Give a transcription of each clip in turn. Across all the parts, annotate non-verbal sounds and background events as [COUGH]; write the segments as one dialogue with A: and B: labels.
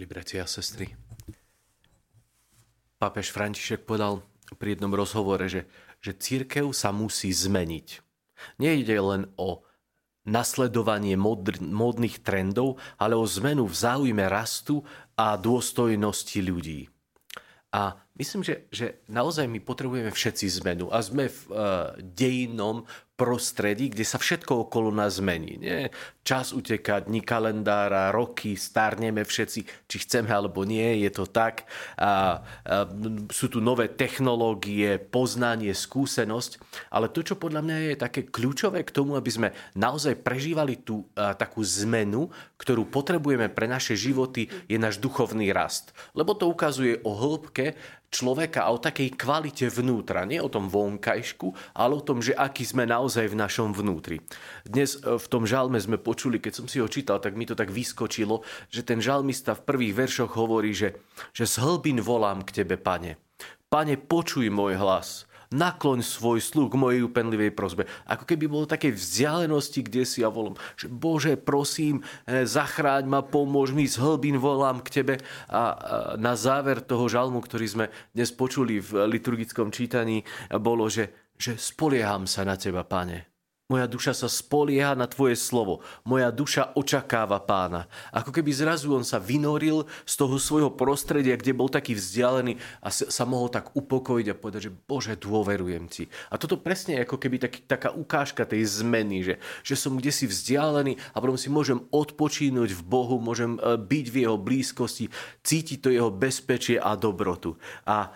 A: Milí bratia a sestry, pápež František povedal pri jednom rozhovore, že, že církev sa musí zmeniť. Nejde len o nasledovanie módnych trendov, ale o zmenu v záujme rastu a dôstojnosti ľudí. A myslím, že, že naozaj my potrebujeme všetci zmenu a sme v uh, dejnom prostredí, kde sa všetko okolo nás zmení. Nie? Čas uteká, dní kalendára, roky, starneme všetci, či chceme alebo nie, je to tak. A, a, sú tu nové technológie, poznanie, skúsenosť, ale to, čo podľa mňa je také kľúčové k tomu, aby sme naozaj prežívali tú a, takú zmenu, ktorú potrebujeme pre naše životy, je náš duchovný rast. Lebo to ukazuje o hĺbke človeka a o takej kvalite vnútra. Nie o tom vonkajšku, ale o tom, že aký sme naozaj v našom vnútri. Dnes e, v tom žalme sme počuli, keď som si ho čítal, tak mi to tak vyskočilo, že ten žalmista v prvých veršoch hovorí, že, že z hlbín volám k tebe, pane. Pane, počuj môj hlas nakloň svoj sluch k mojej upenlivej prozbe. Ako keby bolo také vzdialenosti, kde si ja volám, že Bože, prosím, eh, zachráň ma, pomôž mi, z hlbín volám k Tebe. A na záver toho žalmu, ktorý sme dnes počuli v liturgickom čítaní, bolo, že, že spolieham sa na Teba, Pane. Moja duša sa spolieha na Tvoje slovo. Moja duša očakáva pána. Ako keby zrazu on sa vynoril z toho svojho prostredia, kde bol taký vzdialený a sa mohol tak upokojiť a povedať, že Bože, dôverujem Ti. A toto presne je ako keby taký, taká ukážka tej zmeny, že, že som kde si vzdialený a potom si môžem odpočínuť v Bohu, môžem e, byť v Jeho blízkosti, cítiť to Jeho bezpečie a dobrotu. A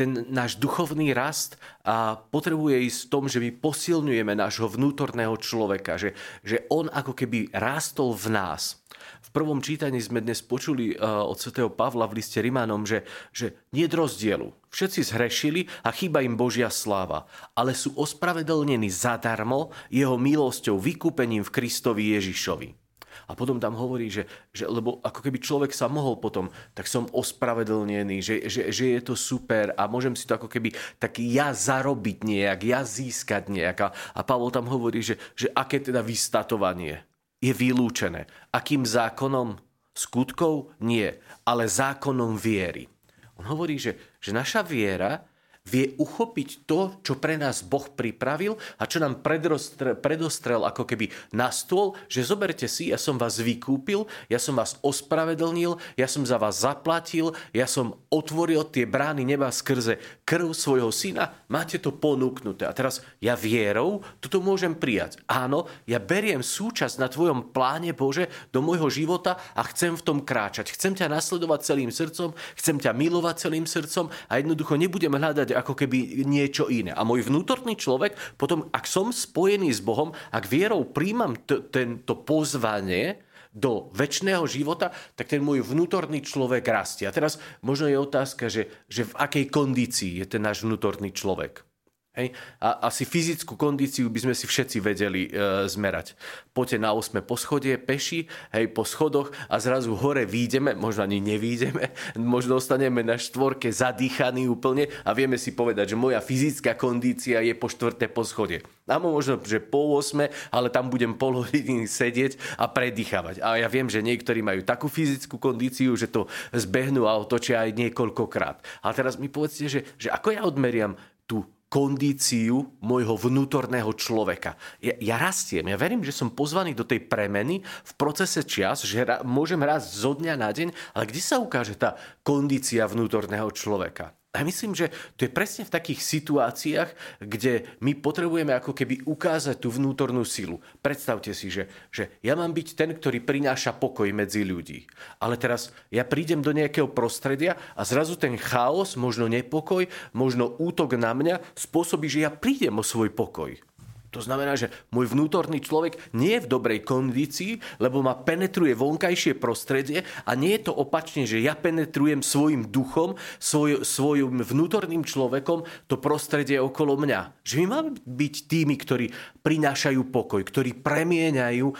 A: ten náš duchovný rast a potrebuje ísť v tom, že my posilňujeme nášho vnútorného človeka, že, že on ako keby rástol v nás. V prvom čítaní sme dnes počuli uh, od svätého Pavla v liste Rimanom, že, že nie rozdielu. Všetci zhrešili a chýba im Božia sláva, ale sú ospravedlnení zadarmo jeho milosťou, vykúpením v Kristovi Ježišovi. A potom tam hovorí, že, že lebo ako keby človek sa mohol potom, tak som ospravedlnený, že, že, že je to super a môžem si to ako keby taký ja zarobiť nejak, ja získať nejak. A, a Pavol tam hovorí, že, že aké teda vystatovanie je vylúčené. Akým zákonom? Skutkov? Nie, ale zákonom viery. On hovorí, že, že naša viera vie uchopiť to, čo pre nás Boh pripravil a čo nám predostrel, predostrel ako keby na stôl, že zoberte si, ja som vás vykúpil, ja som vás ospravedlnil, ja som za vás zaplatil, ja som otvoril tie brány neba skrze krv svojho syna, máte to ponúknuté. A teraz ja vierou toto môžem prijať. Áno, ja beriem súčasť na tvojom pláne, Bože, do môjho života a chcem v tom kráčať. Chcem ťa nasledovať celým srdcom, chcem ťa milovať celým srdcom a jednoducho nebudem hľadať ako keby niečo iné. A môj vnútorný človek, potom ak som spojený s Bohom, ak vierou príjmam t- tento pozvanie, do väčšného života, tak ten môj vnútorný človek rastie. A teraz možno je otázka, že, že v akej kondícii je ten náš vnútorný človek. Hej? A asi fyzickú kondíciu by sme si všetci vedeli e, zmerať. Poďte na 8 poschodie, peši, hej, po schodoch a zrazu hore výjdeme, možno ani nevídeme, [LAUGHS] možno ostaneme na štvorke zadýchaní úplne a vieme si povedať, že moja fyzická kondícia je po štvrté poschodie. A možno, že po 8, ale tam budem pol hodiny sedieť a predýchavať. A ja viem, že niektorí majú takú fyzickú kondíciu, že to zbehnú a otočia aj niekoľkokrát. A teraz mi povedzte, že, že ako ja odmeriam tú kondíciu môjho vnútorného človeka. Ja, ja rastiem, ja verím, že som pozvaný do tej premeny v procese čas, že ra, môžem rásť zo dňa na deň, ale kde sa ukáže tá kondícia vnútorného človeka? A myslím, že to je presne v takých situáciách, kde my potrebujeme ako keby ukázať tú vnútornú silu. Predstavte si, že, že ja mám byť ten, ktorý prináša pokoj medzi ľudí. Ale teraz ja prídem do nejakého prostredia a zrazu ten chaos, možno nepokoj, možno útok na mňa spôsobí, že ja prídem o svoj pokoj. To znamená, že môj vnútorný človek nie je v dobrej kondícii, lebo ma penetruje vonkajšie prostredie a nie je to opačne, že ja penetrujem svojim duchom, svoj, svojim vnútorným človekom to prostredie okolo mňa. Že my máme byť tými, ktorí prinášajú pokoj, ktorí premieňajú uh,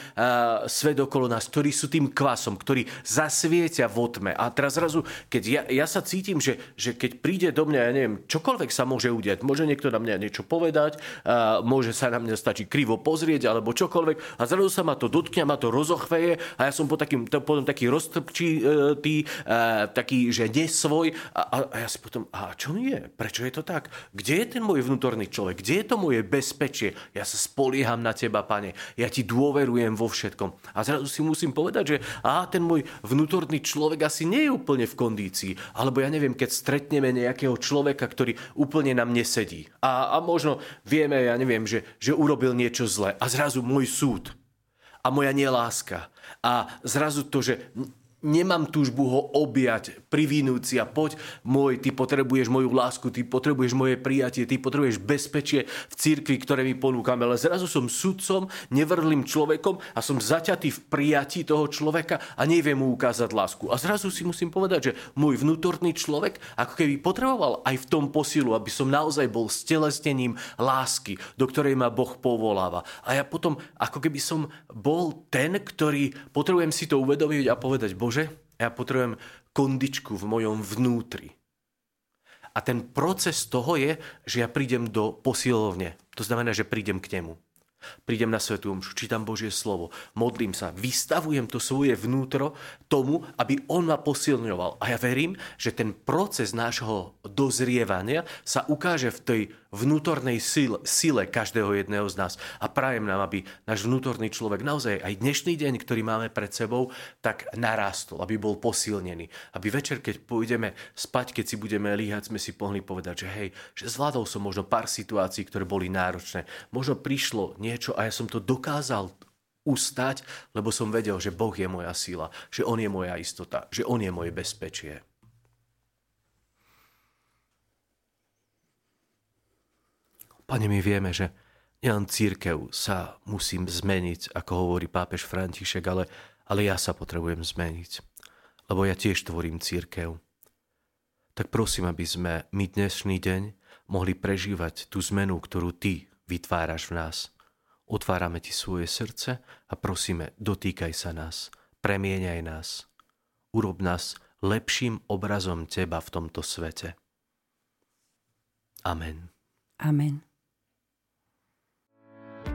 A: svet okolo nás, ktorí sú tým kvasom, ktorí zasvietia v otme. A teraz zrazu, keď ja, ja sa cítim, že, že keď príde do mňa, ja neviem, čokoľvek sa môže udiať, môže niekto na mňa niečo povedať, uh, môže sa na mňa stačí krivo pozrieť alebo čokoľvek a zrazu sa ma to dotkne, ma to rozochveje a ja som po takým, potom taký roztrpčí, e, tý, e, taký, že nesvoj a, a, a ja si potom, a čo mi je? Prečo je to tak? Kde je ten môj vnútorný človek? Kde je to moje bezpečie? Ja sa spolieham na teba, pane. Ja ti dôverujem vo všetkom. A zrazu si musím povedať, že a ten môj vnútorný človek asi nie je úplne v kondícii. Alebo ja neviem, keď stretneme nejakého človeka, ktorý úplne nám nesedí. A, a možno vieme, ja neviem, že, že urobil niečo zlé. A zrazu môj súd a moja neláska. A zrazu to, že nemám túžbu ho objať, privinúť si a poď môj, ty potrebuješ moju lásku, ty potrebuješ moje prijatie, ty potrebuješ bezpečie v cirkvi, ktoré mi ponúkame. Ale zrazu som sudcom, nevrlým človekom a som zaťatý v prijatí toho človeka a neviem mu ukázať lásku. A zrazu si musím povedať, že môj vnútorný človek ako keby potreboval aj v tom posilu, aby som naozaj bol stelesnením lásky, do ktorej ma Boh povoláva. A ja potom ako keby som bol ten, ktorý potrebujem si to uvedomiť a povedať, Bože, Bože, ja potrebujem kondičku v mojom vnútri. A ten proces toho je, že ja prídem do posilovne. To znamená, že prídem k nemu. Prídem na Svetú Omšu, čítam Božie slovo, modlím sa, vystavujem to svoje vnútro tomu, aby On ma posilňoval. A ja verím, že ten proces nášho dozrievania sa ukáže v tej vnútornej sile, sile každého jedného z nás. A prajem nám, aby náš vnútorný človek naozaj aj dnešný deň, ktorý máme pred sebou, tak narástol, aby bol posilnený. Aby večer, keď pôjdeme spať, keď si budeme líhať, sme si pohli povedať, že hej, že zvládol som možno pár situácií, ktoré boli náročné. Možno prišlo niečo a ja som to dokázal ustať, lebo som vedel, že Boh je moja sila, že On je moja istota, že On je moje bezpečie. Pane, my vieme, že nielen církev sa musím zmeniť, ako hovorí pápež František, ale, ale ja sa potrebujem zmeniť, lebo ja tiež tvorím církev. Tak prosím, aby sme my dnešný deň mohli prežívať tú zmenu, ktorú Ty vytváraš v nás. Otvárame Ti svoje srdce a prosíme, dotýkaj sa nás, premieňaj nás. Urob nás lepším obrazom Teba v tomto svete. Amen.
B: Amen.